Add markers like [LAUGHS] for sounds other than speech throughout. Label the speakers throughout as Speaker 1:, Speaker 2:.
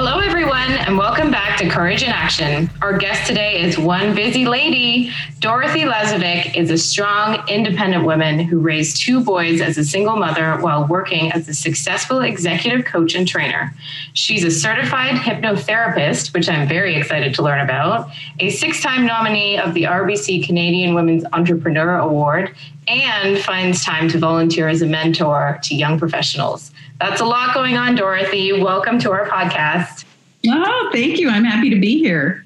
Speaker 1: Hello, everyone, and welcome back to Courage in Action. Our guest today is one busy lady. Dorothy Lazovic is a strong, independent woman who raised two boys as a single mother while working as a successful executive coach and trainer. She's a certified hypnotherapist, which I'm very excited to learn about, a six time nominee of the RBC Canadian Women's Entrepreneur Award, and finds time to volunteer as a mentor to young professionals. That's a lot going on, Dorothy. Welcome to our podcast.
Speaker 2: Oh, thank you. I'm happy to be here.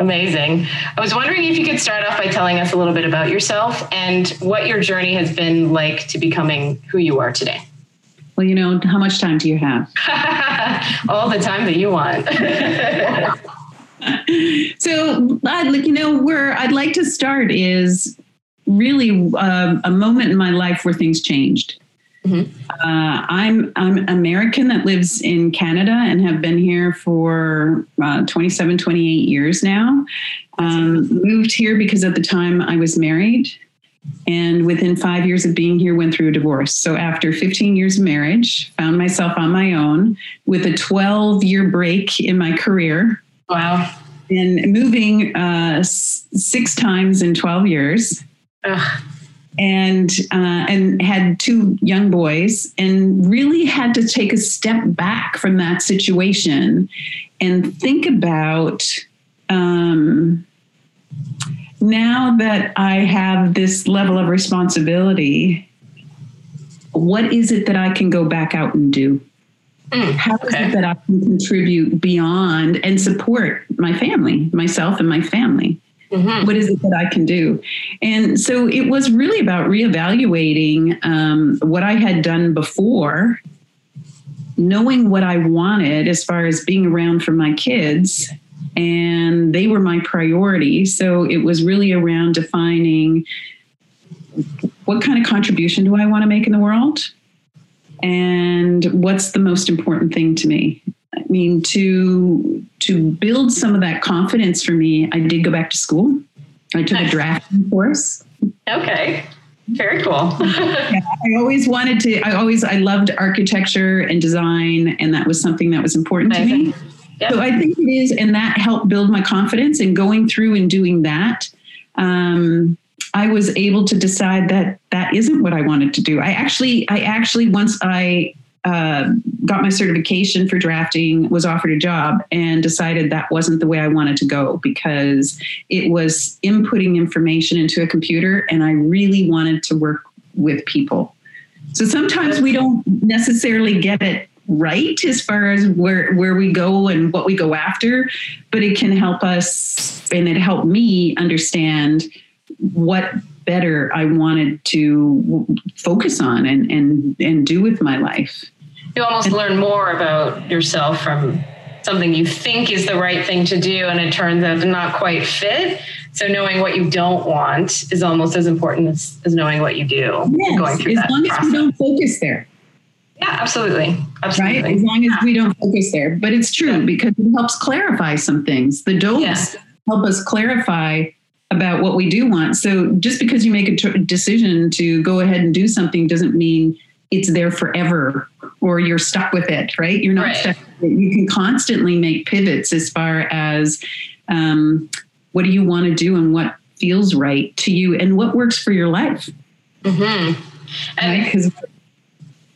Speaker 1: Amazing. I was wondering if you could start off by telling us a little bit about yourself and what your journey has been like to becoming who you are today.
Speaker 2: Well, you know, how much time do you have? [LAUGHS]
Speaker 1: All the time that you want. [LAUGHS]
Speaker 2: so, I'd like, you know, where I'd like to start is really uh, a moment in my life where things changed. Mm-hmm. Uh, I'm I'm American that lives in Canada and have been here for uh, 27, 28 years now. Um, moved here because at the time I was married, and within five years of being here, went through a divorce. So after 15 years of marriage, found myself on my own with a 12 year break in my career.
Speaker 1: Wow!
Speaker 2: And moving uh, six times in 12 years. Ugh and uh, and had two young boys and really had to take a step back from that situation and think about um, now that I have this level of responsibility, what is it that I can go back out and do? Mm, How is okay. it that I can contribute beyond and support my family, myself and my family? Mm-hmm. What is it that I can do? And so it was really about reevaluating um, what I had done before, knowing what I wanted as far as being around for my kids. And they were my priority. So it was really around defining what kind of contribution do I want to make in the world? And what's the most important thing to me? I mean, to to build some of that confidence for me, I did go back to school. I took a drafting course.
Speaker 1: Okay. Very cool. [LAUGHS] yeah,
Speaker 2: I always wanted to, I always, I loved architecture and design, and that was something that was important Amazing. to me. Yep. So I think it is, and that helped build my confidence. And going through and doing that, um, I was able to decide that that isn't what I wanted to do. I actually, I actually, once I uh, got my certification for drafting, was offered a job, and decided that wasn't the way I wanted to go because it was inputting information into a computer, and I really wanted to work with people. So sometimes we don't necessarily get it right as far as where where we go and what we go after, but it can help us, and it helped me understand what better I wanted to focus on and and and do with my life
Speaker 1: you almost learn more about yourself from something you think is the right thing to do and it turns out to not quite fit so knowing what you don't want is almost as important as, as knowing what you do
Speaker 2: yes, going through as that long process. as we don't focus there
Speaker 1: yeah absolutely absolutely
Speaker 2: right as long as yeah. we don't focus there but it's true yeah. because it helps clarify some things the don'ts yeah. help us clarify about what we do want so just because you make a t- decision to go ahead and do something doesn't mean it's there forever or you're stuck with it, right? You're not right. stuck. You can constantly make pivots as far as um, what do you want to do and what feels right to you and what works for your life.
Speaker 1: Mm-hmm. And, right?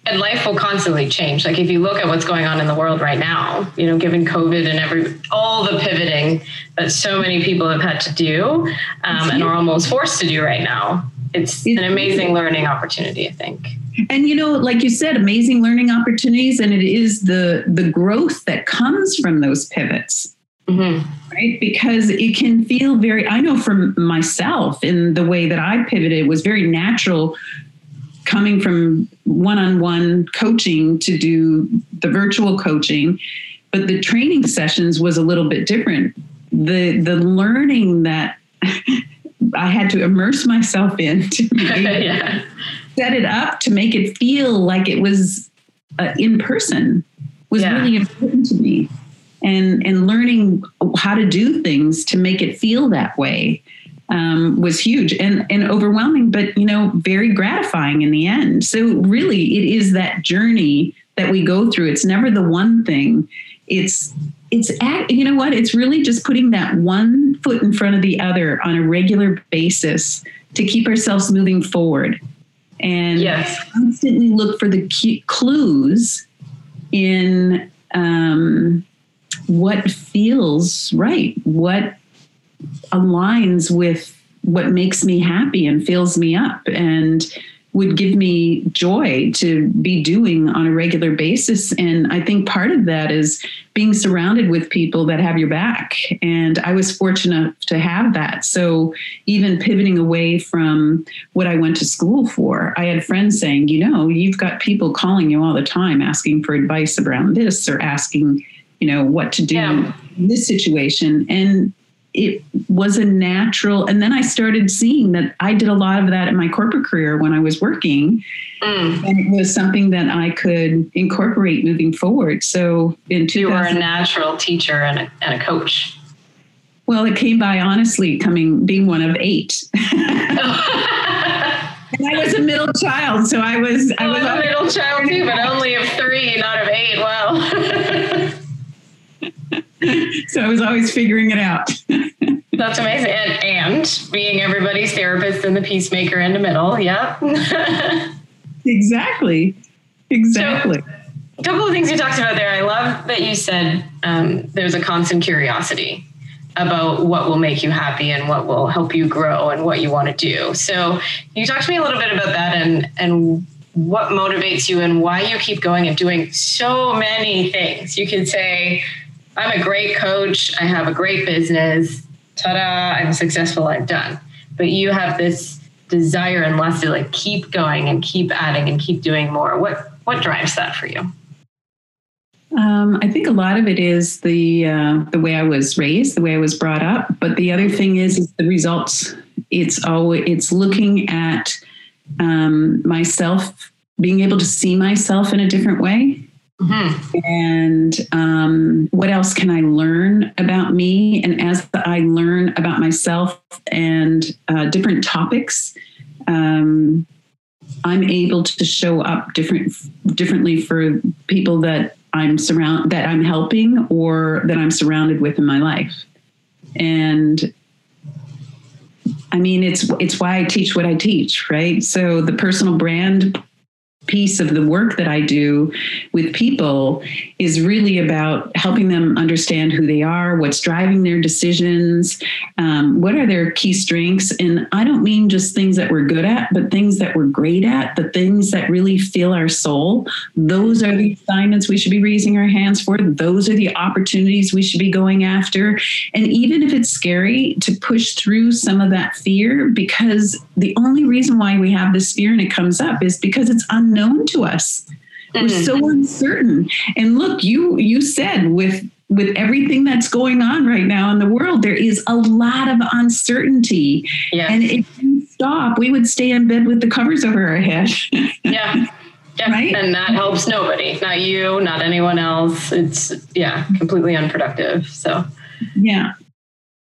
Speaker 1: and life will constantly change. Like if you look at what's going on in the world right now, you know, given COVID and every all the pivoting that so many people have had to do um, and are almost forced to do right now, it's, it's an amazing learning opportunity. I think
Speaker 2: and you know like you said amazing learning opportunities and it is the the growth that comes from those pivots mm-hmm. right because it can feel very i know from myself in the way that i pivoted was very natural coming from one-on-one coaching to do the virtual coaching but the training sessions was a little bit different. The the learning that [LAUGHS] I had to immerse myself in to [LAUGHS] yeah. Set it up to make it feel like it was uh, in person was yeah. really important to me and and learning how to do things to make it feel that way um, was huge and and overwhelming, but you know very gratifying in the end. So really, it is that journey that we go through. It's never the one thing. It's it's at, you know what? It's really just putting that one foot in front of the other on a regular basis to keep ourselves moving forward and
Speaker 1: yes.
Speaker 2: constantly look for the clues in um, what feels right, what aligns with what makes me happy and fills me up and would give me joy to be doing on a regular basis. And I think part of that is being surrounded with people that have your back. And I was fortunate to have that. So even pivoting away from what I went to school for, I had friends saying, you know, you've got people calling you all the time asking for advice around this or asking, you know, what to do yeah. in this situation. And it was a natural and then i started seeing that i did a lot of that in my corporate career when i was working mm. and it was something that i could incorporate moving forward so in
Speaker 1: you were a natural teacher and a, and a coach
Speaker 2: well it came by honestly coming being one of eight [LAUGHS] [LAUGHS] and I was a middle child, so I was. I was
Speaker 1: a middle child too, but only of three, not of eight. Wow. [LAUGHS] [LAUGHS]
Speaker 2: so I was always figuring it out. [LAUGHS]
Speaker 1: That's amazing. And, and, being everybody's therapist and the peacemaker in the middle. Yeah. [LAUGHS]
Speaker 2: exactly. Exactly. So,
Speaker 1: a couple of things you talked about there. I love that you said um, there's a constant curiosity about what will make you happy and what will help you grow and what you want to do. So, you talk to me a little bit about that and and what motivates you and why you keep going and doing so many things. You can say, I'm a great coach. I have a great business. Ta-da! I'm successful. I'm done. But you have this desire and lust to like keep going and keep adding and keep doing more. What what drives that for you?
Speaker 2: Um, I think a lot of it is the uh, the way I was raised, the way I was brought up. But the other thing is, is the results. It's always it's looking at um, myself, being able to see myself in a different way, Mm-hmm. And um, what else can I learn about me? And as I learn about myself and uh, different topics, um, I'm able to show up different differently for people that I'm surround that I'm helping or that I'm surrounded with in my life. And I mean, it's it's why I teach what I teach, right? So the personal brand piece of the work that I do with people is really about helping them understand who they are, what's driving their decisions, um, what are their key strengths. And I don't mean just things that we're good at, but things that we're great at, the things that really fill our soul. Those are the assignments we should be raising our hands for. Those are the opportunities we should be going after. And even if it's scary to push through some of that fear, because the only reason why we have this fear and it comes up is because it's unknown unknown to us. Mm-hmm. We're so uncertain. And look, you you said with with everything that's going on right now in the world, there is a lot of uncertainty.
Speaker 1: Yes.
Speaker 2: And if we stop, we would stay in bed with the covers over our head.
Speaker 1: yeah. [LAUGHS] Yeah. Right? And that helps nobody, not you, not anyone else. It's, yeah, completely unproductive. So,
Speaker 2: yeah.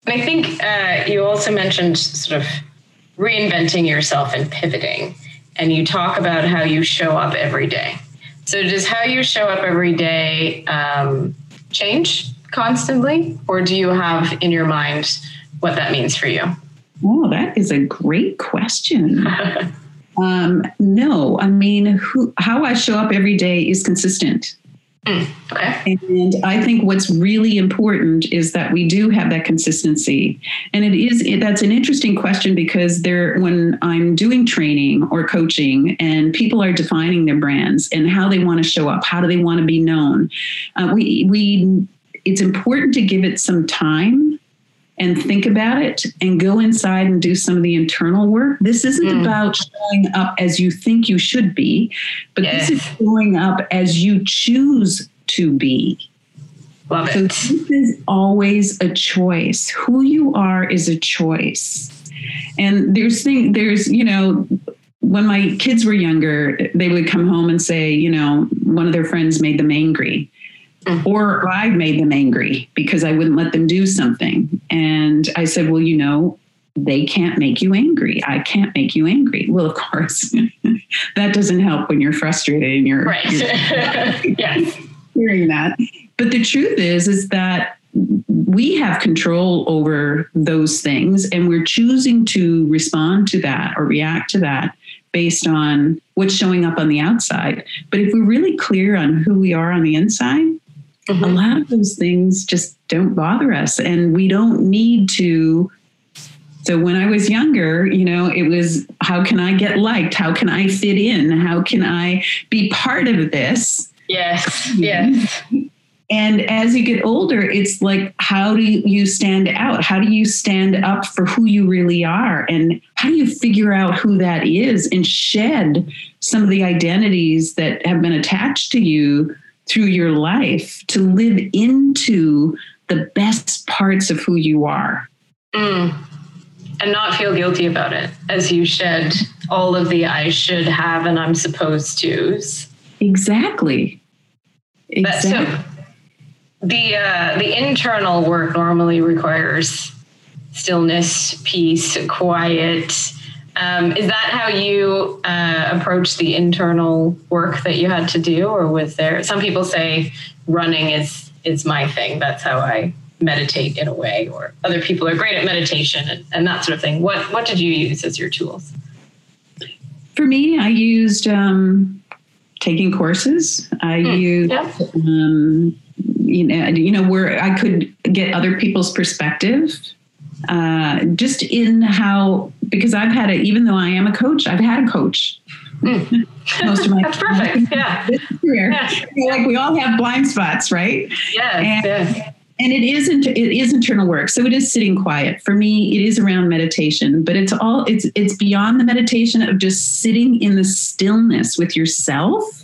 Speaker 1: And I think uh, you also mentioned sort of reinventing yourself and pivoting and you talk about how you show up every day. So, does how you show up every day um, change constantly, or do you have in your mind what that means for you?
Speaker 2: Oh, that is a great question. [LAUGHS] um, no, I mean, who, how I show up every day is consistent.
Speaker 1: Mm, okay.
Speaker 2: And I think what's really important is that we do have that consistency. And it is it, that's an interesting question because there when I'm doing training or coaching and people are defining their brands and how they want to show up, how do they want to be known, uh, we we it's important to give it some time and think about it and go inside and do some of the internal work. This isn't mm. about showing up as you think you should be, but yes. this is showing up as you choose to be.
Speaker 1: Love it.
Speaker 2: So this is always a choice. Who you are is a choice. And there's thing there's, you know, when my kids were younger, they would come home and say, you know, one of their friends made them angry. Mm. Or I made them angry because I wouldn't let them do something. And I said, well, you know, they can't make you angry. I can't make you angry. Well, of course, [LAUGHS] that doesn't help when you're frustrated and you're,
Speaker 1: right. You're [LAUGHS] [LAUGHS] yes.
Speaker 2: hearing that. But the truth is, is that we have control over those things and we're choosing to respond to that or react to that based on what's showing up on the outside. But if we're really clear on who we are on the inside, mm-hmm. a lot of those things just don't bother us and we don't need to so when I was younger, you know, it was how can I get liked? How can I fit in? How can I be part of this?
Speaker 1: Yes. Yes.
Speaker 2: And as you get older, it's like, how do you stand out? How do you stand up for who you really are? And how do you figure out who that is and shed some of the identities that have been attached to you through your life to live into the best parts of who you are?
Speaker 1: Mm. And not feel guilty about it as you shed all of the I should have and I'm supposed to's.
Speaker 2: Exactly.
Speaker 1: Exactly. so the uh, the internal work normally requires stillness, peace, quiet. Um, is that how you uh, approach the internal work that you had to do, or was there? Some people say running is is my thing. That's how I meditate in a way. Or other people are great at meditation and, and that sort of thing. What what did you use as your tools?
Speaker 2: For me, I used um, taking courses. I mm, used yeah. um, you know, you know, where I could get other people's perspective, uh, just in how because I've had it. Even though I am a coach, I've had a coach.
Speaker 1: Mm. Most of my [LAUGHS] that's perfect. Yeah. [LAUGHS]
Speaker 2: Career. yeah. Like we all have blind spots, right?
Speaker 1: Yeah. And, yeah.
Speaker 2: And it isn't it is internal work. So it is sitting quiet. For me, it is around meditation, but it's all it's it's beyond the meditation of just sitting in the stillness with yourself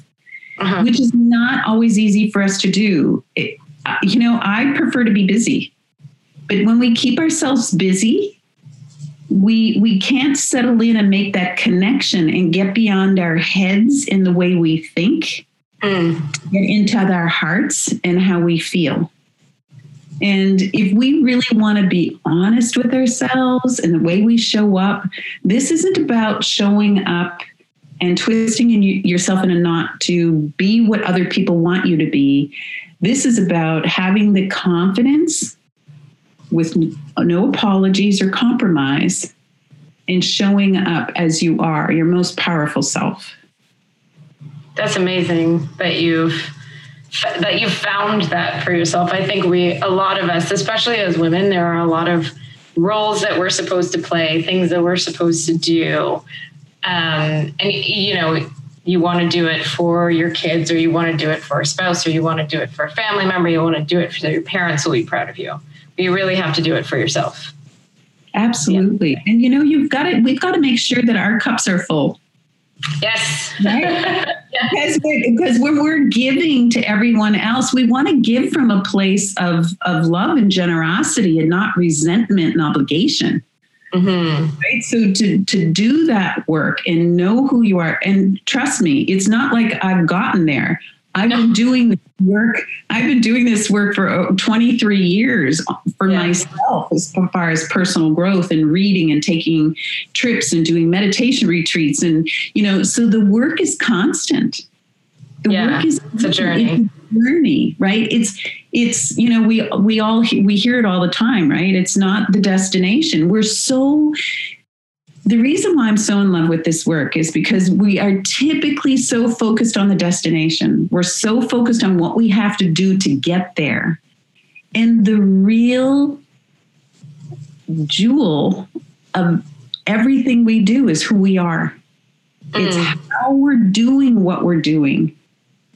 Speaker 2: uh-huh. which is not always easy for us to do. It, uh, you know, I prefer to be busy, but when we keep ourselves busy, we we can't settle in and make that connection and get beyond our heads in the way we think, mm. get into our hearts and how we feel. And if we really want to be honest with ourselves and the way we show up, this isn't about showing up and twisting in yourself in a knot to be what other people want you to be. This is about having the confidence with no apologies or compromise and showing up as you are, your most powerful self.
Speaker 1: That's amazing that you've that you've found that for yourself. I think we a lot of us, especially as women, there are a lot of roles that we're supposed to play, things that we're supposed to do um, and you know you want to do it for your kids or you want to do it for a spouse or you want to do it for a family member you want to do it so your parents will be proud of you you really have to do it for yourself
Speaker 2: absolutely yeah. and you know you've got to we've got to make sure that our cups are full
Speaker 1: yes
Speaker 2: right [LAUGHS] because, because when we're giving to everyone else we want to give from a place of of love and generosity and not resentment and obligation Mm-hmm. Right. So to to do that work and know who you are, and trust me, it's not like I've gotten there. I've been doing this work. I've been doing this work for 23 years for yeah. myself as far as personal growth and reading and taking trips and doing meditation retreats. And, you know, so the work is constant.
Speaker 1: The yeah, work is it's a journey.
Speaker 2: It's a journey, right? It's it's you know we we all we hear it all the time right it's not the destination we're so the reason why i'm so in love with this work is because we are typically so focused on the destination we're so focused on what we have to do to get there and the real jewel of everything we do is who we are mm. it's how we're doing what we're doing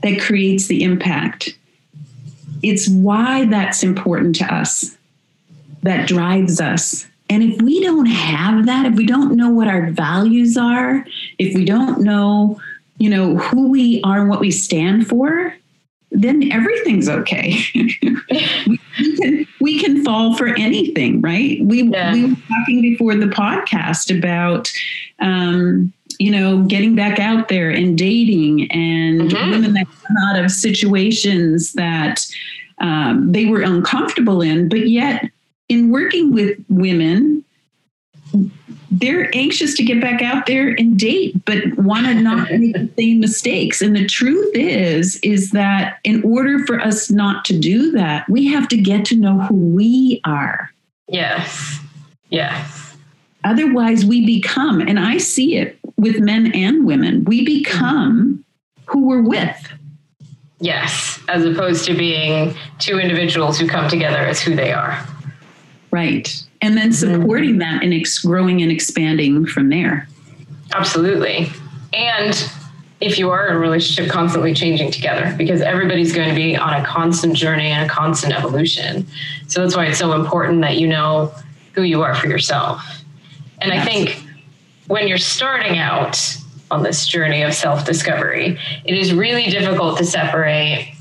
Speaker 2: that creates the impact it's why that's important to us, that drives us. And if we don't have that, if we don't know what our values are, if we don't know, you know, who we are and what we stand for, then everything's okay. [LAUGHS] We can we can fall for anything, right? We yeah. we were talking before the podcast about um, you know, getting back out there and dating and mm-hmm. women that come out of situations that um, they were uncomfortable in, but yet in working with women, they're anxious to get back out there and date, but want to not [LAUGHS] make the same mistakes. And the truth is, is that in order for us not to do that, we have to get to know who we are.
Speaker 1: Yes. Yes.
Speaker 2: Otherwise, we become, and I see it with men and women, we become who we're with.
Speaker 1: Yes, as opposed to being two individuals who come together as who they are.
Speaker 2: Right. And then supporting mm-hmm. that and ex- growing and expanding from there.
Speaker 1: Absolutely. And if you are in a relationship, constantly changing together because everybody's going to be on a constant journey and a constant evolution. So that's why it's so important that you know who you are for yourself. And I think when you're starting out on this journey of self discovery, it is really difficult to separate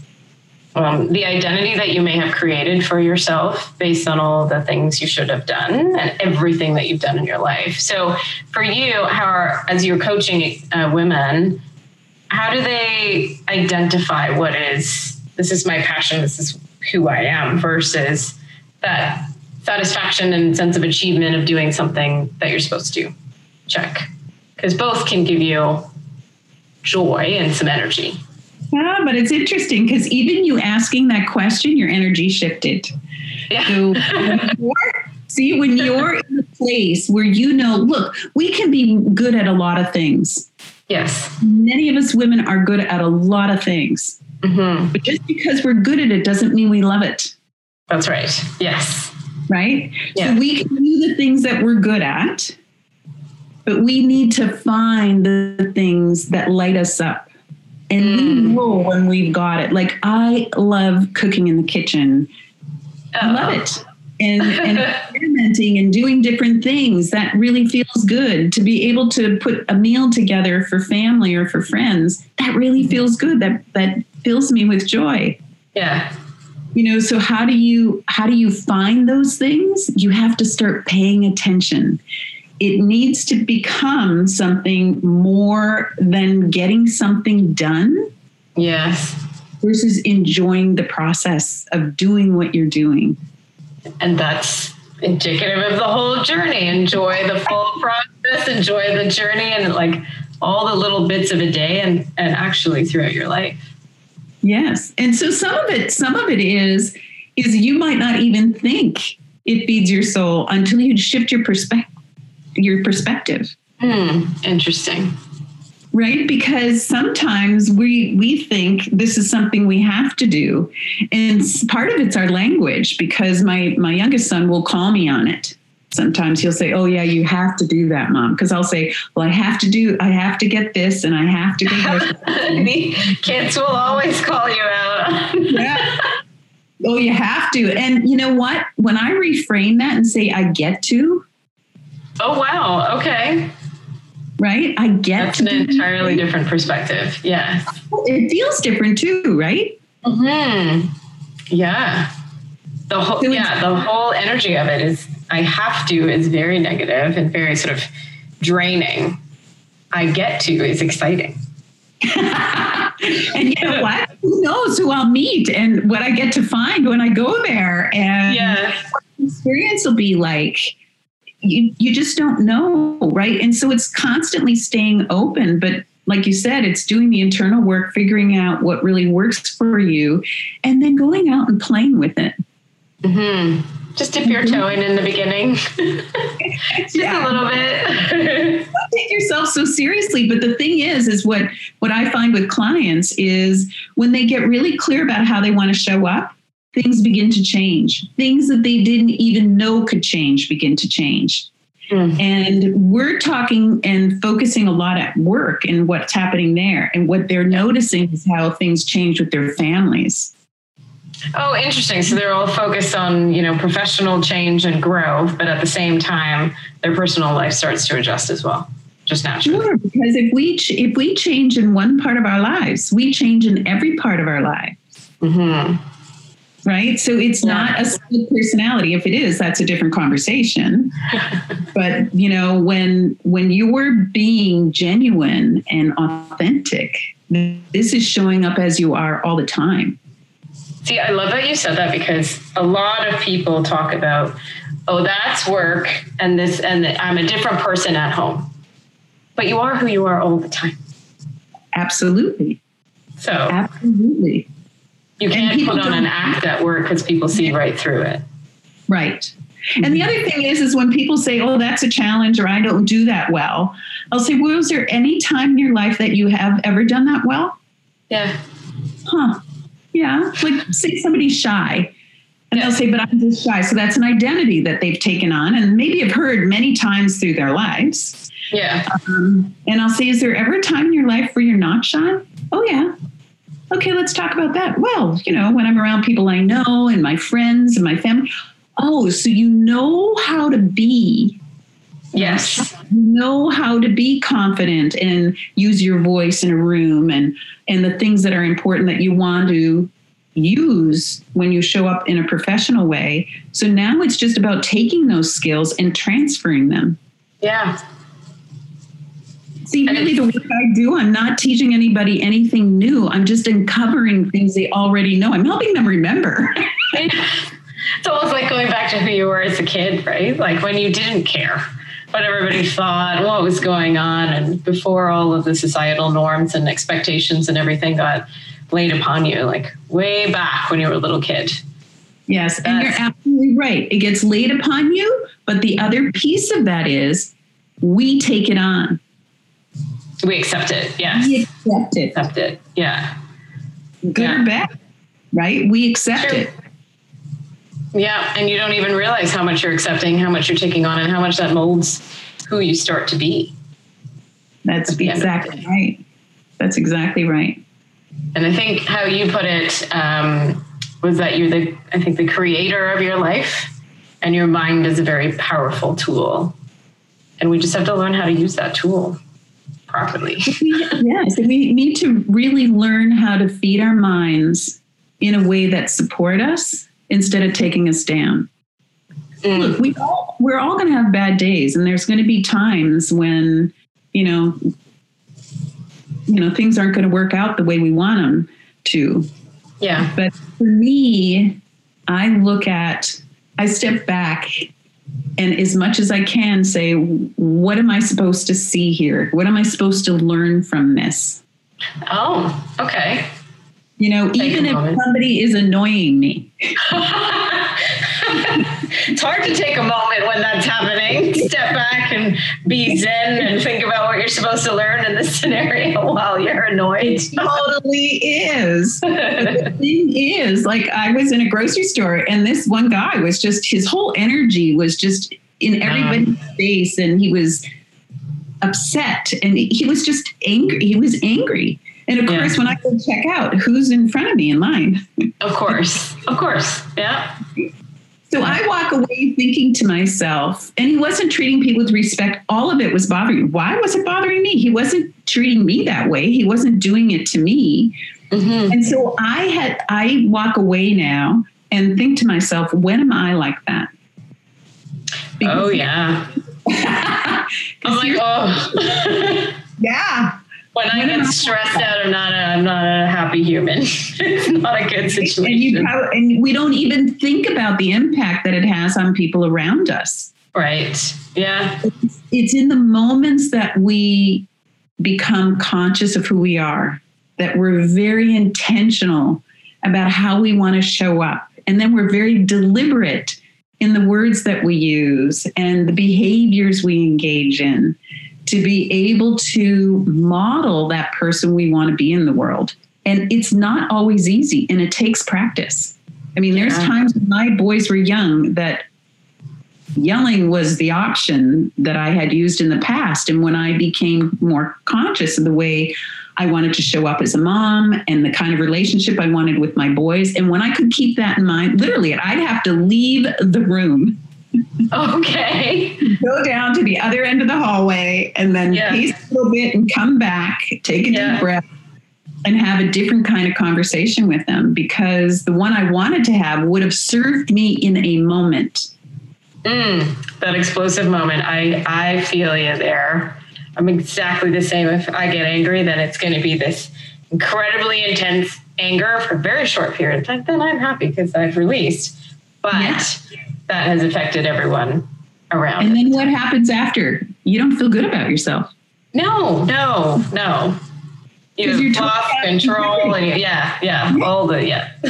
Speaker 1: um, the identity that you may have created for yourself based on all the things you should have done and everything that you've done in your life. So, for you, how are, as you're coaching uh, women, how do they identify what is this is my passion, this is who I am, versus that satisfaction and sense of achievement of doing something that you're supposed to? check because both can give you joy and some energy.
Speaker 2: Yeah, but it's interesting because even you asking that question, your energy shifted. Yeah. So see, when you're in a place where you know, look, we can be good at a lot of things.
Speaker 1: Yes.
Speaker 2: Many of us women are good at a lot of things. Mm-hmm. But just because we're good at it doesn't mean we love it.
Speaker 1: That's right. Yes.
Speaker 2: Right? Yeah. So we can do the things that we're good at but we need to find the things that light us up. And mm. we know when we've got it. Like I love cooking in the kitchen. Oh. I love it. And, and [LAUGHS] experimenting and doing different things that really feels good to be able to put a meal together for family or for friends that really feels good that that fills me with joy
Speaker 1: yeah
Speaker 2: you know so how do you how do you find those things you have to start paying attention it needs to become something more than getting something done.
Speaker 1: Yes.
Speaker 2: Versus enjoying the process of doing what you're doing.
Speaker 1: And that's indicative of the whole journey. Enjoy the full process, enjoy the journey and like all the little bits of a day and, and actually throughout your life.
Speaker 2: Yes. And so some of it, some of it is, is you might not even think it feeds your soul until you shift your perspective your perspective.
Speaker 1: Hmm, interesting.
Speaker 2: Right? Because sometimes we we think this is something we have to do. And part of it's our language because my my youngest son will call me on it. Sometimes he'll say, "Oh yeah, you have to do that, mom." Because I'll say, "Well, I have to do I have to get this and I have to
Speaker 1: go [LAUGHS] Kids will always call you out. yeah.
Speaker 2: Oh, you have to. And you know what? When I reframe that and say I get to,
Speaker 1: Oh wow. Okay.
Speaker 2: Right? I get
Speaker 1: That's an entirely different perspective. Yeah.
Speaker 2: It feels different too, right?
Speaker 1: Hmm. Yeah. The whole so yeah, the whole energy of it is I have to is very negative and very sort of draining. I get to is exciting. [LAUGHS]
Speaker 2: and you know what? Who knows who I'll meet and what I get to find when I go there and
Speaker 1: yeah.
Speaker 2: what the experience will be like you, you just don't know, right? And so it's constantly staying open, but like you said, it's doing the internal work, figuring out what really works for you, and then going out and playing with it.
Speaker 1: Mm-hmm. Just dip your toe in in the beginning, [LAUGHS] just yeah. a little bit. [LAUGHS]
Speaker 2: take yourself so seriously, but the thing is, is what what I find with clients is when they get really clear about how they want to show up, things begin to change. Things that they didn't even know could change begin to change. Mm. And we're talking and focusing a lot at work and what's happening there. And what they're noticing is how things change with their families.
Speaker 1: Oh, interesting. So they're all focused on, you know, professional change and growth, but at the same time, their personal life starts to adjust as well, just naturally.
Speaker 2: Sure, because if we ch- if we change in one part of our lives, we change in every part of our lives. Mm-hmm. Right? So it's yeah. not a split personality. If it is, that's a different conversation. [LAUGHS] but you know, when when you were being genuine and authentic, this is showing up as you are all the time.
Speaker 1: See, I love that you said that because a lot of people talk about, oh, that's work and this and I'm a different person at home. But you are who you are all the time.
Speaker 2: Absolutely.
Speaker 1: So
Speaker 2: absolutely.
Speaker 1: You can't put on an act at work because people see right through it.
Speaker 2: Right. And the other thing is, is when people say, "Oh, that's a challenge," or "I don't do that well," I'll say, "Well, is there any time in your life that you have ever done that well?"
Speaker 1: Yeah.
Speaker 2: Huh. Yeah. Like, say somebody's shy, and yeah. they'll say, "But I'm just shy." So that's an identity that they've taken on, and maybe have heard many times through their lives.
Speaker 1: Yeah.
Speaker 2: Um, and I'll say, "Is there ever a time in your life where you're not shy?" Oh yeah okay, let's talk about that. Well, you know, when I'm around people I know and my friends and my family, oh, so you know how to be.
Speaker 1: Yes.
Speaker 2: You know how to be confident and use your voice in a room and and the things that are important that you want to use when you show up in a professional way. So now it's just about taking those skills and transferring them.
Speaker 1: Yeah.
Speaker 2: See, really, the work I do, I'm not teaching anybody anything new. I'm just uncovering things they already know. I'm helping them remember.
Speaker 1: it's almost like going back to who you were as a kid, right? Like when you didn't care what everybody thought, what was going on, and before all of the societal norms and expectations and everything got laid upon you, like way back when you were a little kid.
Speaker 2: Yes, That's, and you're absolutely right. It gets laid upon you, but the other piece of that is we take it on.
Speaker 1: We accept it. Yes.
Speaker 2: We accept it.
Speaker 1: Accept it. Yeah.
Speaker 2: Good yeah. or bad, right? We accept True. it.
Speaker 1: Yeah. And you don't even realize how much you're accepting, how much you're taking on, and how much that molds who you start to be.
Speaker 2: That's exactly right. That's exactly right.
Speaker 1: And I think how you put it um, was that you're the, I think, the creator of your life, and your mind is a very powerful tool. And we just have to learn how to use that tool properly. [LAUGHS]
Speaker 2: yes, we need to really learn how to feed our minds in a way that support us instead of taking us down. Mm. Look, we all we're all going to have bad days, and there's going to be times when you know you know things aren't going to work out the way we want them to.
Speaker 1: Yeah.
Speaker 2: But for me, I look at I step back and as much as I can say, what am I supposed to see here? What am I supposed to learn from this?
Speaker 1: Oh, okay.
Speaker 2: You know, Take even if somebody is annoying me. [LAUGHS]
Speaker 1: it's hard to take a moment when that's happening. [LAUGHS] Step back and be zen and think about what you're supposed to learn in this [LAUGHS] scenario while you're annoyed.
Speaker 2: It totally is. [LAUGHS] the thing is, like I was in a grocery store and this one guy was just his whole energy was just in uh-huh. everybody's face and he was upset and he was just angry. He was angry. And of yeah. course, when I go check out, who's in front of me in line?
Speaker 1: Of course. Of course. Yeah.
Speaker 2: So I walk away thinking to myself, and he wasn't treating people with respect. All of it was bothering. Why was it bothering me? He wasn't treating me that way. He wasn't doing it to me. Mm-hmm. And so I had I walk away now and think to myself, when am I like that?
Speaker 1: Because oh yeah. [LAUGHS] I'm like, oh [LAUGHS]
Speaker 2: yeah.
Speaker 1: When I get stressed out, I'm not a, I'm not a happy human. [LAUGHS] it's not a good situation.
Speaker 2: And, probably, and we don't even think about the impact that it has on people around us.
Speaker 1: Right. Yeah.
Speaker 2: It's, it's in the moments that we become conscious of who we are, that we're very intentional about how we want to show up. And then we're very deliberate in the words that we use and the behaviors we engage in to be able to model that person we want to be in the world. And it's not always easy and it takes practice. I mean, there's yeah. times when my boys were young that yelling was the option that I had used in the past. And when I became more conscious of the way I wanted to show up as a mom and the kind of relationship I wanted with my boys, and when I could keep that in mind, literally, I'd have to leave the room
Speaker 1: Okay.
Speaker 2: Go down to the other end of the hallway and then yeah. pace a little bit and come back, take a yeah. deep breath, and have a different kind of conversation with them because the one I wanted to have would have served me in a moment.
Speaker 1: Mm, that explosive moment. I, I feel you there. I'm exactly the same. If I get angry, then it's going to be this incredibly intense anger for a very short period of time. Then I'm happy because I've released. But yeah. That has affected everyone around.
Speaker 2: And then what happens after? You don't feel good about yourself.
Speaker 1: No, no, no. You've lost control and yeah, yeah, all the yeah. [LAUGHS]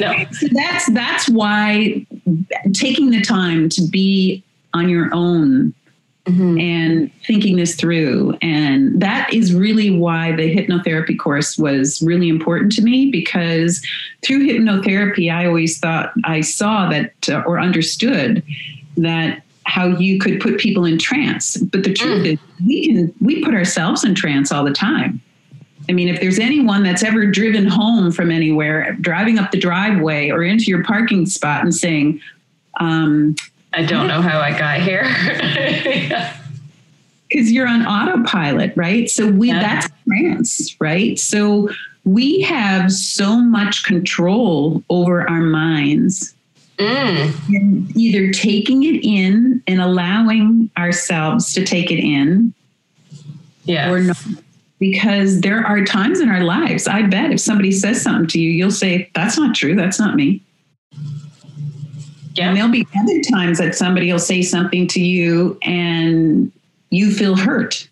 Speaker 2: no. So that's that's why taking the time to be on your own mm-hmm. and thinking this through. And that is really why the hypnotherapy course was really important to me because through hypnotherapy, I always thought I saw that uh, or understood that how you could put people in trance. But the truth mm. is, we can we put ourselves in trance all the time. I mean, if there's anyone that's ever driven home from anywhere, driving up the driveway or into your parking spot and saying, um,
Speaker 1: I don't know how I got here. [LAUGHS]
Speaker 2: Because you're on autopilot, right? So we yeah. that's trance, right? So we have so much control over our minds. Mm. either taking it in and allowing ourselves to take it in
Speaker 1: yes. or not
Speaker 2: because there are times in our lives, I bet if somebody says something to you, you'll say, That's not true. That's not me. Yeah. And there'll be other times that somebody will say something to you and you feel hurt.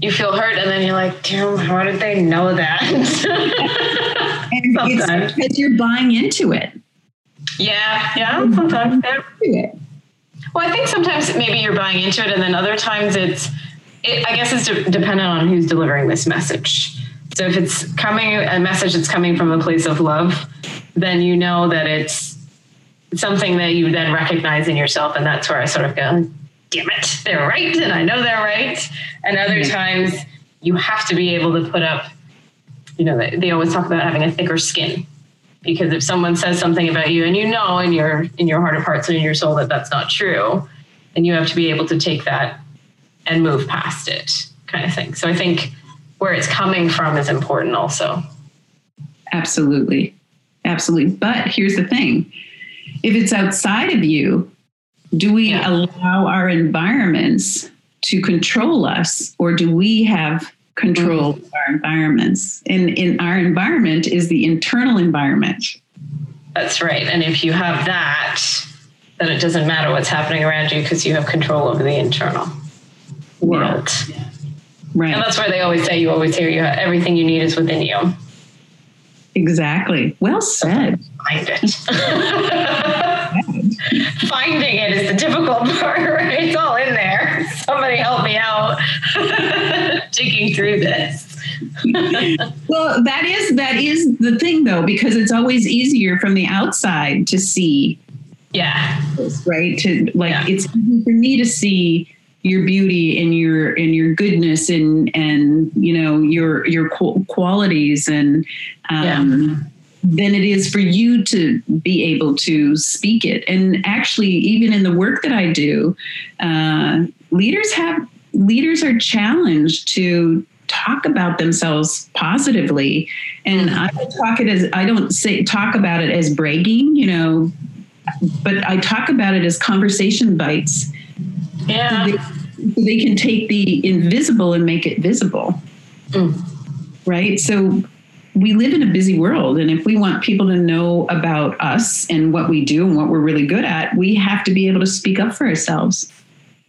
Speaker 1: You feel hurt, and then you're like, damn, how did they know that? [LAUGHS]
Speaker 2: and it's because you're buying into it.
Speaker 1: Yeah, yeah, sometimes. Well, I think sometimes maybe you're buying into it, and then other times it's it, I guess it's de- dependent on who's delivering this message. So if it's coming a message that's coming from a place of love, then you know that it's something that you then recognize in yourself, and that's where I sort of go, "Damn it, they're right," and I know they're right. And other mm-hmm. times, you have to be able to put up. You know, they, they always talk about having a thicker skin because if someone says something about you and you know in your in your heart of hearts and in your soul that that's not true, then you have to be able to take that and move past it kind of thing. So I think where it's coming from is important also.
Speaker 2: Absolutely. Absolutely. But here's the thing if it's outside of you, do we yeah. allow our environments to control us or do we have control mm-hmm. of our environments? And in our environment is the internal environment.
Speaker 1: That's right. And if you have that, then it doesn't matter what's happening around you because you have control over the internal world. Yeah. Right. And that's why they always say you always hear you have everything you need is within you.
Speaker 2: Exactly. Well said.
Speaker 1: Find it. [LAUGHS] Finding it is the difficult [LAUGHS] part, right? It's all in there. Somebody help me out [LAUGHS] digging through this. [LAUGHS]
Speaker 2: well, that is that is the thing though, because it's always easier from the outside to see.
Speaker 1: Yeah.
Speaker 2: Right. To like yeah. it's for me to see your beauty and your and your goodness and and you know your your qualities and um, yeah. Than it is for you to be able to speak it. And actually, even in the work that I do, uh, leaders have leaders are challenged to talk about themselves positively and i talk it as i don't say talk about it as bragging you know but i talk about it as conversation bites
Speaker 1: yeah.
Speaker 2: They, they can take the invisible and make it visible. Mm. Right? So we live in a busy world. And if we want people to know about us and what we do and what we're really good at, we have to be able to speak up for ourselves.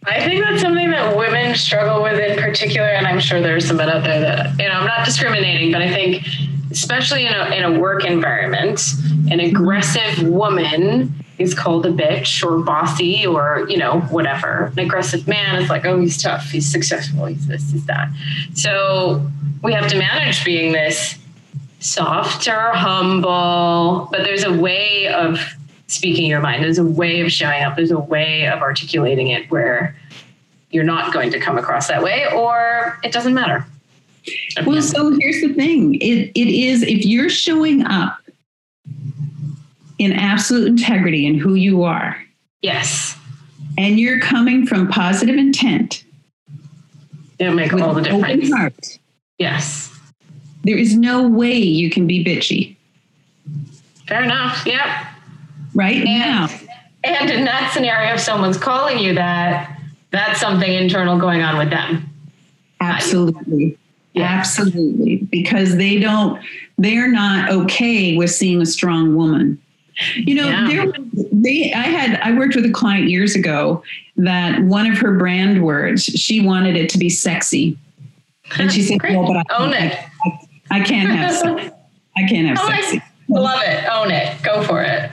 Speaker 1: I think that's something that women struggle with in particular. And I'm sure there's some men out there that, you know, I'm not discriminating, but I think, especially in a, in a work environment, an aggressive woman is called a bitch or bossy or you know whatever an aggressive man is like oh he's tough he's successful he's this he's that so we have to manage being this softer humble but there's a way of speaking your mind there's a way of showing up there's a way of articulating it where you're not going to come across that way or it doesn't matter
Speaker 2: well so here's the thing it, it is if you're showing up in absolute integrity in who you are.
Speaker 1: Yes.
Speaker 2: And you're coming from positive intent.
Speaker 1: It'll make all the difference. Yes.
Speaker 2: There is no way you can be bitchy.
Speaker 1: Fair enough. Yep.
Speaker 2: Right and, now.
Speaker 1: And in that scenario, if someone's calling you that, that's something internal going on with them.
Speaker 2: Absolutely. Yeah. Absolutely. Because they don't, they're not okay with seeing a strong woman. You know, yeah. there they I had I worked with a client years ago that one of her brand words, she wanted it to be sexy. And she said,
Speaker 1: Well, but
Speaker 2: I,
Speaker 1: own it.
Speaker 2: I, I, can't have [LAUGHS] sex. I can't have oh, sexy.
Speaker 1: I love it. Own it. Go for it.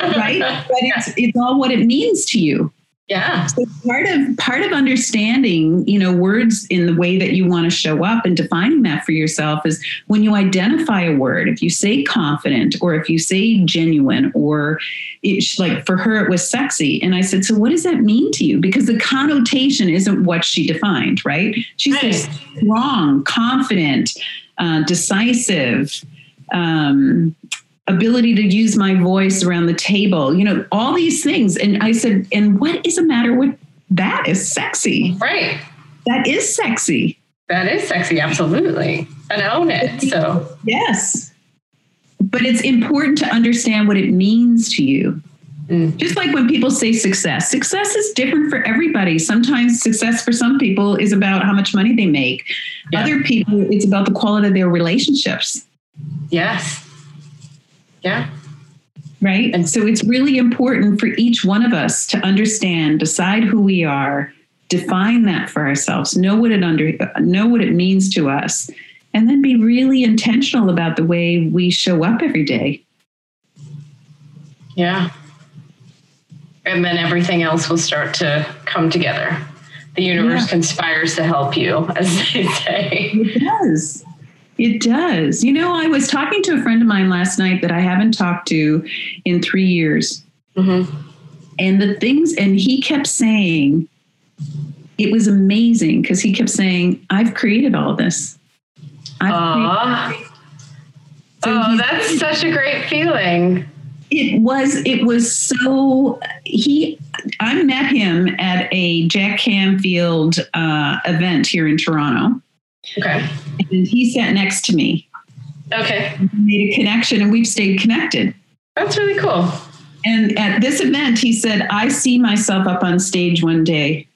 Speaker 2: right? [LAUGHS] But it's it's all what it means to you.
Speaker 1: Yeah.
Speaker 2: So part of part of understanding, you know, words in the way that you want to show up and defining that for yourself is when you identify a word, if you say confident or if you say genuine or it's like for her it was sexy. And I said, so what does that mean to you? Because the connotation isn't what she defined, right? She right. says strong, confident, uh, decisive, um, ability to use my voice around the table, you know, all these things. And I said, and what is the matter with that is sexy.
Speaker 1: Right.
Speaker 2: That is sexy.
Speaker 1: That is sexy, absolutely. And own it. So
Speaker 2: yes. But it's important to understand what it means to you. Mm. Just like when people say success, success is different for everybody. Sometimes success for some people is about how much money they make. Yeah. Other people, it's about the quality of their relationships.
Speaker 1: Yes. Yeah.
Speaker 2: Right. And so it's really important for each one of us to understand, decide who we are, define that for ourselves, know what it under know what it means to us, and then be really intentional about the way we show up every day.
Speaker 1: Yeah. And then everything else will start to come together. The universe yeah. conspires to help you, [LAUGHS] as they say.
Speaker 2: It does. It does. You know, I was talking to a friend of mine last night that I haven't talked to in three years. Mm-hmm. And the things, and he kept saying, it was amazing because he kept saying, I've created all this.
Speaker 1: I've created so oh, that's such a great feeling.
Speaker 2: It was, it was so, he, I met him at a Jack Canfield uh, event here in Toronto.
Speaker 1: Okay.
Speaker 2: And he sat next to me.
Speaker 1: Okay.
Speaker 2: made a connection and we've stayed connected.
Speaker 1: That's really cool.
Speaker 2: And at this event, he said, I see myself up on stage one day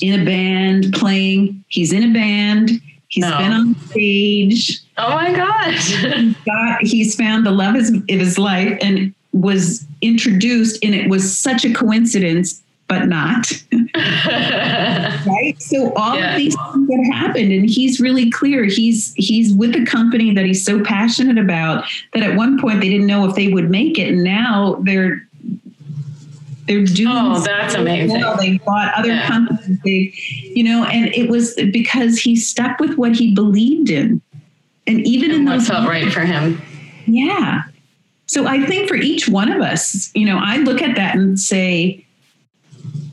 Speaker 2: in a band playing. He's in a band. He's no. been on stage.
Speaker 1: Oh my gosh.
Speaker 2: he's, got, he's found the love of his, of his life and was introduced, and it was such a coincidence but not. [LAUGHS] right? So all yeah. of these things that happened, and he's really clear. He's he's with a company that he's so passionate about that at one point they didn't know if they would make it, and now they're they're doing.
Speaker 1: Oh, that's amazing!
Speaker 2: Well. They bought other yeah. companies. They, you know, and it was because he stuck with what he believed in, and even and in
Speaker 1: what felt right for him.
Speaker 2: Yeah. So I think for each one of us, you know, I look at that and say,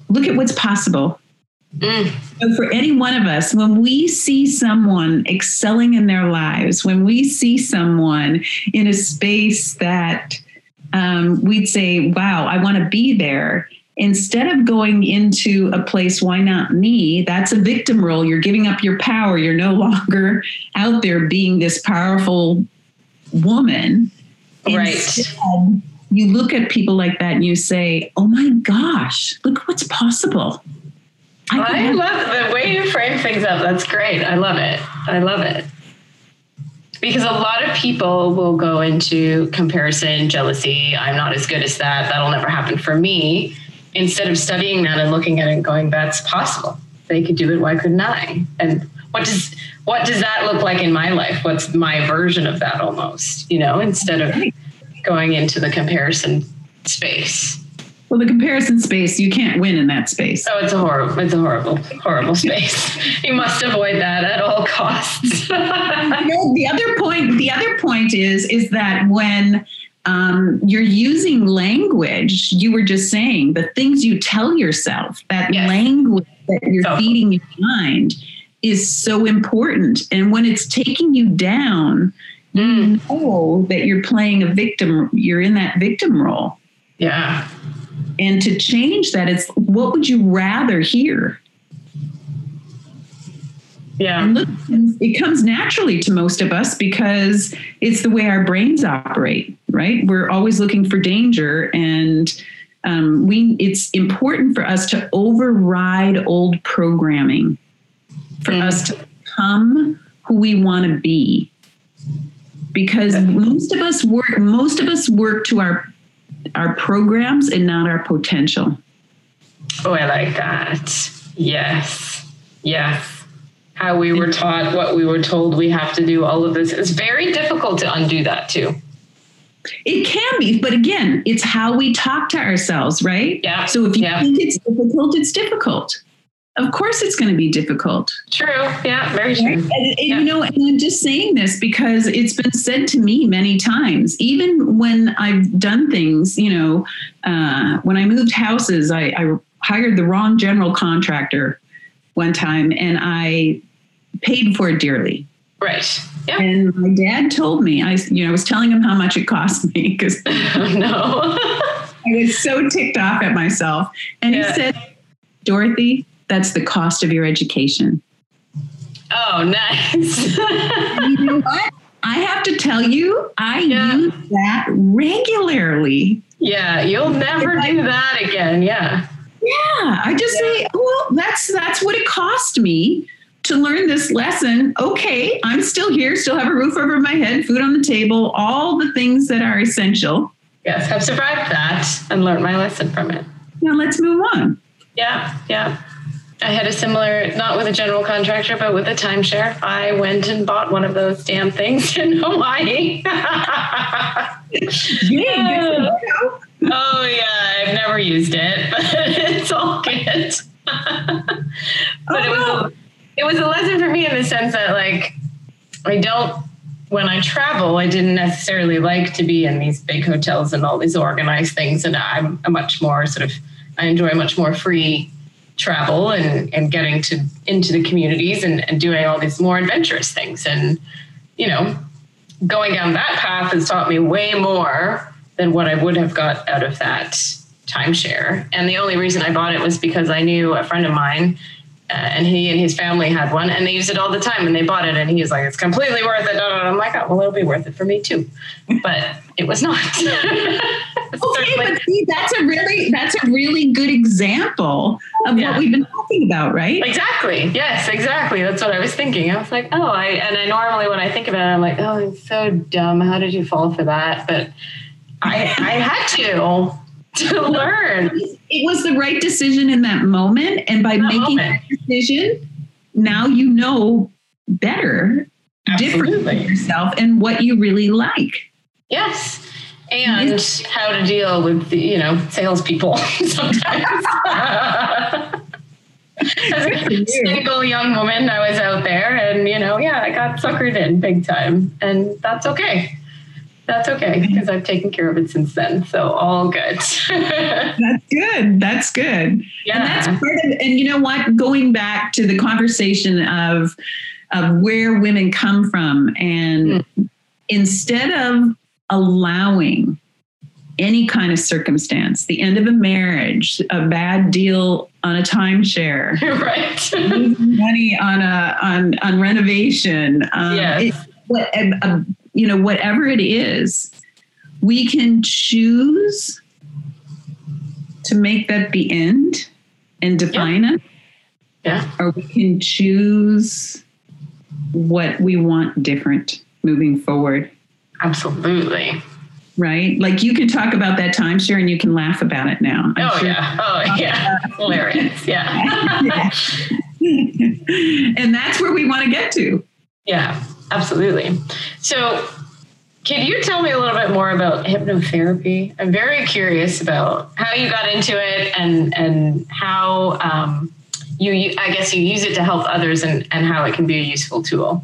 Speaker 2: look at what's possible. Mm. So for any one of us, when we see someone excelling in their lives, when we see someone in a space that um, we'd say, wow, I want to be there. Instead of going into a place, why not me? That's a victim role. You're giving up your power. You're no [LAUGHS] longer out there being this powerful woman.
Speaker 1: Right.
Speaker 2: Instead, you look at people like that and you say, oh my gosh, look what's possible.
Speaker 1: I, I love the way you frame things up. That's great. I love it. I love it. Because a lot of people will go into comparison, jealousy. I'm not as good as that. That'll never happen for me. Instead of studying that and looking at it and going, that's possible. They could do it. Why couldn't I? And what does what does that look like in my life? What's my version of that almost? You know, instead of going into the comparison space.
Speaker 2: Well, the comparison space, you can't win in that space.
Speaker 1: Oh, it's a horrible, it's a horrible, horrible space. you must avoid that at all costs. [LAUGHS]
Speaker 2: the other point, the other point is, is that when um, you're using language, you were just saying the things you tell yourself, that yes. language that you're so. feeding your mind is so important. And when it's taking you down, mm. know that you're playing a victim, you're in that victim role.
Speaker 1: Yeah.
Speaker 2: And to change that, it's what would you rather hear?
Speaker 1: Yeah.
Speaker 2: And look, it comes naturally to most of us because it's the way our brains operate, right? We're always looking for danger and um, we it's important for us to override old programming for mm. us to become who we want to be because most of us work most of us work to our our programs and not our potential
Speaker 1: oh i like that yes yes how we were taught, what we were told we have to do, all of this. It's very difficult to undo that too.
Speaker 2: It can be, but again, it's how we talk to ourselves, right?
Speaker 1: Yeah.
Speaker 2: So if you
Speaker 1: yeah.
Speaker 2: think it's difficult, it's difficult. Of course, it's going to be difficult.
Speaker 1: True. Yeah. Very true.
Speaker 2: And, and
Speaker 1: yeah.
Speaker 2: you know, and I'm just saying this because it's been said to me many times. Even when I've done things, you know, uh, when I moved houses, I, I hired the wrong general contractor one time and I paid for it dearly.
Speaker 1: Right.
Speaker 2: Yeah. And my dad told me, I, you know, I was telling him how much it cost me [LAUGHS] because
Speaker 1: oh, [LAUGHS] no.
Speaker 2: I was so ticked off at myself. And yeah. he said, Dorothy, that's the cost of your education.
Speaker 1: Oh, nice. [LAUGHS]
Speaker 2: you know what? I have to tell you, I yeah. use that regularly.
Speaker 1: Yeah, you'll never do that again. Yeah.
Speaker 2: Yeah, I just yeah. say, well, that's that's what it cost me to learn this lesson. Okay, I'm still here, still have a roof over my head, food on the table, all the things that are essential.
Speaker 1: Yes, I've survived that and learned my lesson from it.
Speaker 2: Now let's move on.
Speaker 1: Yeah, yeah. I had a similar, not with a general contractor, but with a timeshare. I went and bought one of those damn things [LAUGHS] in Hawaii. [LAUGHS]
Speaker 2: yeah,
Speaker 1: oh yeah, I've never used it, [LAUGHS] but it's all good. but oh, it was a, it was a lesson for me in the sense that like I don't when I travel, I didn't necessarily like to be in these big hotels and all these organized things. And I'm a much more sort of I enjoy much more free travel and, and getting to into the communities and, and doing all these more adventurous things. And, you know, going down that path has taught me way more than what I would have got out of that timeshare. And the only reason I bought it was because I knew a friend of mine uh, and he and his family had one and they used it all the time and they bought it and he was like it's completely worth it and i'm like oh well it'll be worth it for me too but it was not [LAUGHS]
Speaker 2: okay but see that's a really that's a really good example of yeah. what we've been talking about right
Speaker 1: exactly yes exactly that's what i was thinking i was like oh i and i normally when i think about it i'm like oh it's so dumb how did you fall for that but i i had to [LAUGHS] to learn.
Speaker 2: It was the right decision in that moment. And by that making moment. that decision, now you know better, different yourself and what you really like.
Speaker 1: Yes. And how to deal with the, you know, salespeople [LAUGHS] sometimes. As a single young woman, I was out there and, you know, yeah, I got suckered in big time. And that's okay. That's okay because I've taken care of it since then. So all good. [LAUGHS]
Speaker 2: that's good. That's good.
Speaker 1: Yeah.
Speaker 2: And that's part of and you know what? Going back to the conversation of of where women come from and mm. instead of allowing any kind of circumstance, the end of a marriage, a bad deal on a timeshare, [LAUGHS]
Speaker 1: right?
Speaker 2: money on a on on renovation,
Speaker 1: um, yes. It,
Speaker 2: what a, a you know, whatever it is, we can choose to make that the end and define
Speaker 1: yeah.
Speaker 2: it.
Speaker 1: Yeah.
Speaker 2: Or we can choose what we want different moving forward.
Speaker 1: Absolutely.
Speaker 2: Right? Like you can talk about that timeshare and you can laugh about it now.
Speaker 1: I'm oh, sure. yeah. Oh, yeah. [LAUGHS] Hilarious. Yeah. yeah. [LAUGHS]
Speaker 2: and that's where we want to get to.
Speaker 1: Yeah. Absolutely. So, can you tell me a little bit more about hypnotherapy? I'm very curious about how you got into it and and how um, you, I guess you use it to help others and, and how it can be a useful tool.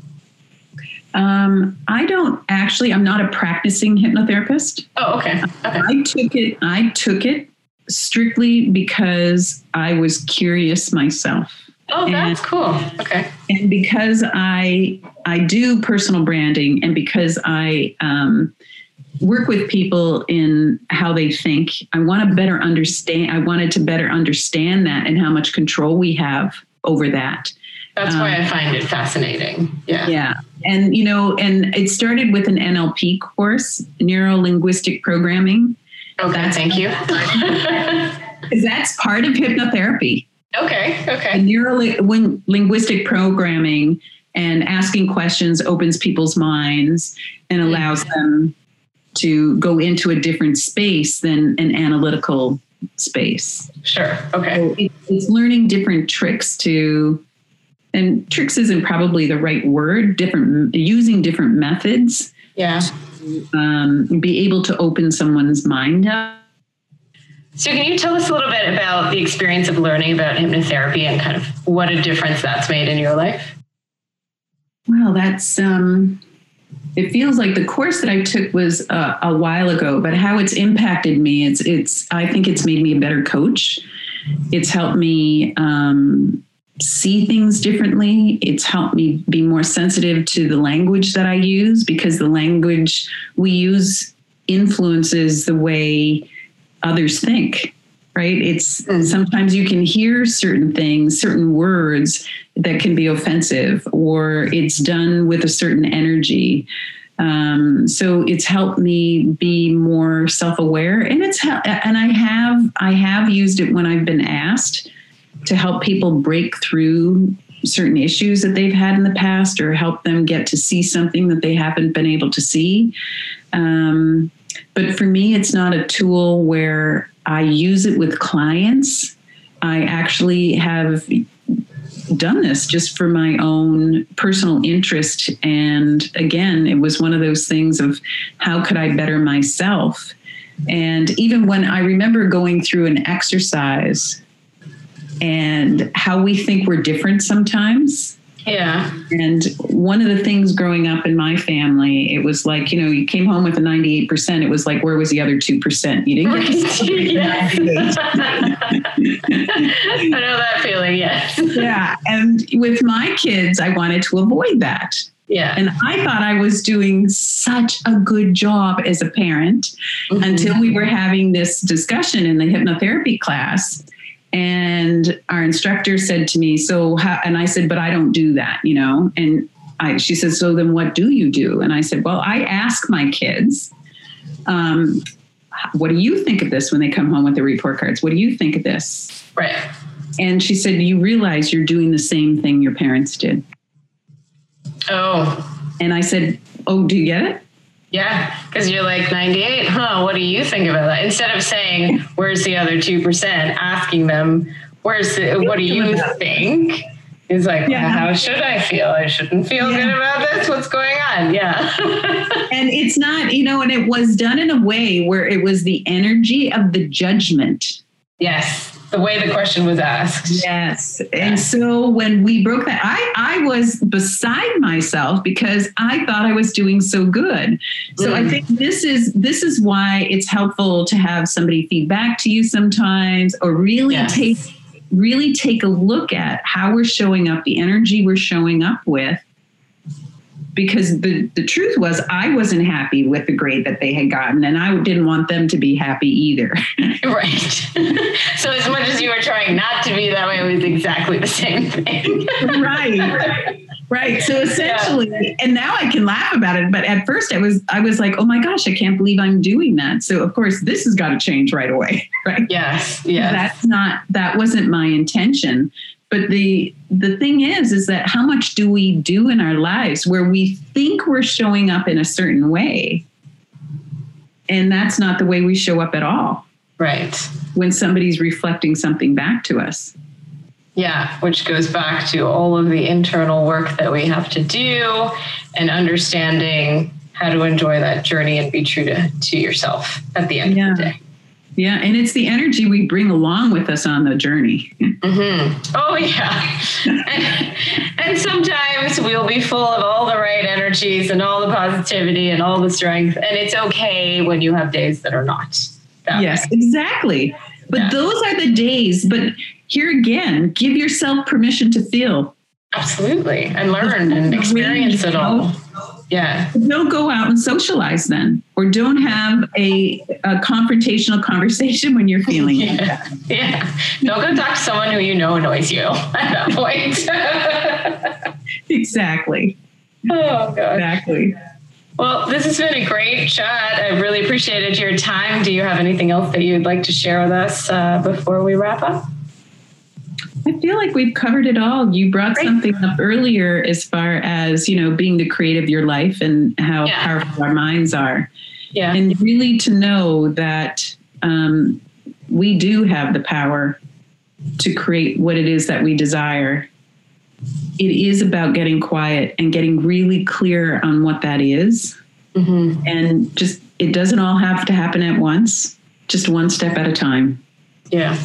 Speaker 2: Um, I don't actually. I'm not a practicing hypnotherapist.
Speaker 1: Oh, okay. okay.
Speaker 2: I took it. I took it strictly because I was curious myself.
Speaker 1: Oh, that's and, cool. Okay.
Speaker 2: And because I I do personal branding, and because I um, work with people in how they think, I want to better understand. I wanted to better understand that and how much control we have over that,
Speaker 1: That's why um, I find it fascinating. Yeah.
Speaker 2: Yeah. And, you know, and it started with an NLP course, neuro linguistic programming.
Speaker 1: Oh, okay. That's thank you. [LAUGHS]
Speaker 2: that's part of hypnotherapy.
Speaker 1: Okay. Okay.
Speaker 2: Neuro linguistic programming and asking questions opens people's minds and mm-hmm. allows them to go into a different space than an analytical space.
Speaker 1: Sure. Okay. So
Speaker 2: it's learning different tricks to, and tricks isn't probably the right word, different, using different methods.
Speaker 1: Yeah.
Speaker 2: To, um, be able to open someone's mind up.
Speaker 1: So, can you tell us a little bit about the experience of learning about hypnotherapy and kind of what a difference that's made in your life?
Speaker 2: Well, that's um, it feels like the course that I took was uh, a while ago, but how it's impacted me, it's it's I think it's made me a better coach. It's helped me um, see things differently. It's helped me be more sensitive to the language that I use because the language we use influences the way others think right it's mm. sometimes you can hear certain things certain words that can be offensive or it's done with a certain energy um, so it's helped me be more self-aware and it's and i have i have used it when i've been asked to help people break through certain issues that they've had in the past or help them get to see something that they haven't been able to see um, but for me it's not a tool where I use it with clients. I actually have done this just for my own personal interest. And again, it was one of those things of how could I better myself? And even when I remember going through an exercise and how we think we're different sometimes,
Speaker 1: yeah.
Speaker 2: And one of the things growing up in my family, it was like, you know, you came home with a 98%. It was like, where was the other 2%? You didn't get
Speaker 1: to [LAUGHS] I know that feeling, yes.
Speaker 2: yeah. And with my kids, I wanted to avoid that.
Speaker 1: Yeah.
Speaker 2: And I thought I was doing such a good job as a parent mm-hmm. until we were having this discussion in the hypnotherapy class and our instructor said to me so how, and i said but i don't do that you know? And I, she said so then what do you do? And i said well i ask my kids um, what do you think of this when they come home with their report cards? What do you think of this?
Speaker 1: Right.
Speaker 2: And she said you realize you're doing the same thing your parents did.
Speaker 1: Oh.
Speaker 2: And i said oh do you get it
Speaker 1: yeah, because you're like 98, huh? What do you think about that? Instead of saying, where's the other 2%, asking them, where's the, what do you think? He's like, yeah. well, how should I feel? I shouldn't feel yeah. good about this. What's going on? Yeah. [LAUGHS]
Speaker 2: and it's not, you know, and it was done in a way where it was the energy of the judgment.
Speaker 1: Yes the way the question was asked.
Speaker 2: Yes. And so when we broke that, I, I was beside myself because I thought I was doing so good. So mm. I think this is this is why it's helpful to have somebody feedback to you sometimes or really yes. take really take a look at how we're showing up, the energy we're showing up with because the, the truth was I wasn't happy with the grade that they had gotten and I didn't want them to be happy either. [LAUGHS]
Speaker 1: right. so as much as you were trying not to be that way, it was exactly the same thing. [LAUGHS]
Speaker 2: right. Right. So essentially, yeah. and now I can laugh about it, but at first I was I was like, oh my gosh, I can't believe I'm doing that. So of course this has got to change right away. [LAUGHS] Right.
Speaker 1: Yes. Yes.
Speaker 2: That's not that wasn't my intention but the the thing is is that how much do we do in our lives where we think we're showing up in a certain way? And that's not the way we show up at all.
Speaker 1: Right.
Speaker 2: When somebody's reflecting something back to us.
Speaker 1: Yeah which goes back to all of the internal work that we have to do and understanding how to enjoy that journey and be true to, to yourself at the end yeah. of the day
Speaker 2: yeah, and it's the energy we bring along with us on the journey.
Speaker 1: Mm-hmm. Oh, yeah. and, and, sometimes we'll be full of all the right energies and all the positivity and all the strength. And it's okay when you have days that are not. That
Speaker 2: yes, way. exactly. But yeah. those are the days. But here again, give yourself permission to feel.
Speaker 1: Absolutely. And learn and experience it all Yeah.
Speaker 2: Don't go out and socialize then, or don't have a, a confrontational conversation when you're feeling [LAUGHS]
Speaker 1: yeah. Like yeah. Don't go talk to someone who you know annoys you [LAUGHS] at that point. [LAUGHS]
Speaker 2: exactly.
Speaker 1: Oh, God.
Speaker 2: Exactly.
Speaker 1: Well, this has been a great chat. I really appreciated your time. Do you have anything else that you'd like to share with us uh, before we wrap up?
Speaker 2: I feel like we've covered it all. You brought something up earlier as far as, you know, being the creative of your life and how yeah. powerful our minds are.
Speaker 1: Yeah.
Speaker 2: And really to know that um, we do have the power to create what it is that we desire. It is about getting quiet and getting really clear on what that is. Mm-hmm. And just, it doesn't all have to happen at once, just one step at a time.
Speaker 1: Yeah.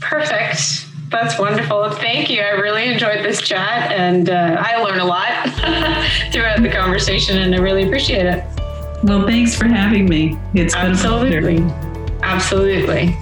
Speaker 1: Perfect. That's wonderful. Thank you. I really enjoyed this chat and uh, I learned a lot [LAUGHS] throughout the conversation and I really appreciate it.
Speaker 2: Well, thanks for having me.
Speaker 1: It's absolutely. Absolutely.